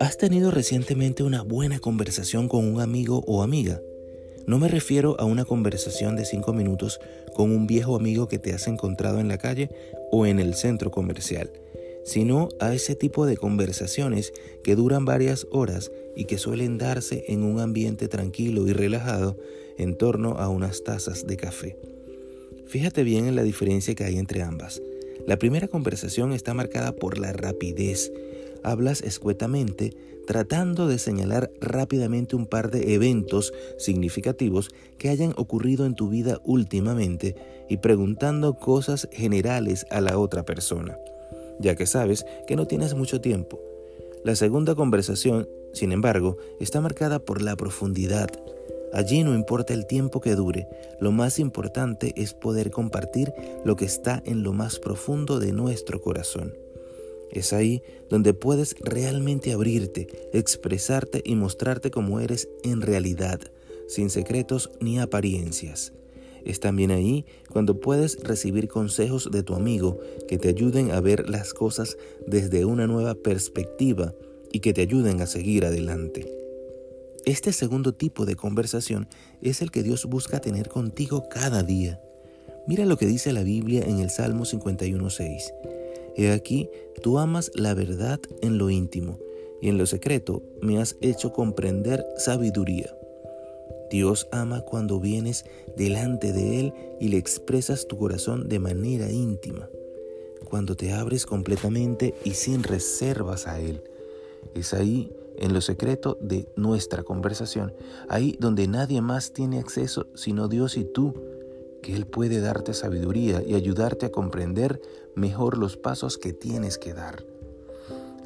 ¿Has tenido recientemente una buena conversación con un amigo o amiga? No me refiero a una conversación de cinco minutos con un viejo amigo que te has encontrado en la calle o en el centro comercial, sino a ese tipo de conversaciones que duran varias horas y que suelen darse en un ambiente tranquilo y relajado en torno a unas tazas de café. Fíjate bien en la diferencia que hay entre ambas. La primera conversación está marcada por la rapidez. Hablas escuetamente, tratando de señalar rápidamente un par de eventos significativos que hayan ocurrido en tu vida últimamente y preguntando cosas generales a la otra persona, ya que sabes que no tienes mucho tiempo. La segunda conversación, sin embargo, está marcada por la profundidad. Allí no importa el tiempo que dure, lo más importante es poder compartir lo que está en lo más profundo de nuestro corazón. Es ahí donde puedes realmente abrirte, expresarte y mostrarte como eres en realidad, sin secretos ni apariencias. Es también ahí cuando puedes recibir consejos de tu amigo que te ayuden a ver las cosas desde una nueva perspectiva y que te ayuden a seguir adelante. Este segundo tipo de conversación es el que Dios busca tener contigo cada día. Mira lo que dice la Biblia en el Salmo 51.6. He aquí, tú amas la verdad en lo íntimo, y en lo secreto me has hecho comprender sabiduría. Dios ama cuando vienes delante de Él y le expresas tu corazón de manera íntima, cuando te abres completamente y sin reservas a Él. Es ahí, en lo secreto de nuestra conversación, ahí donde nadie más tiene acceso sino Dios y tú, que Él puede darte sabiduría y ayudarte a comprender mejor los pasos que tienes que dar.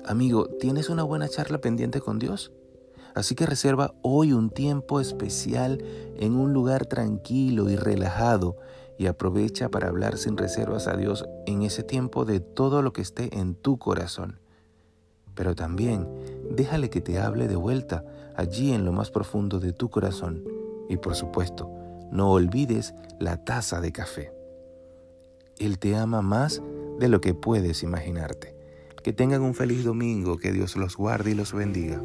Amigo, ¿tienes una buena charla pendiente con Dios? Así que reserva hoy un tiempo especial en un lugar tranquilo y relajado y aprovecha para hablar sin reservas a Dios en ese tiempo de todo lo que esté en tu corazón. Pero también déjale que te hable de vuelta allí en lo más profundo de tu corazón. Y por supuesto, no olvides la taza de café. Él te ama más de lo que puedes imaginarte. Que tengan un feliz domingo, que Dios los guarde y los bendiga.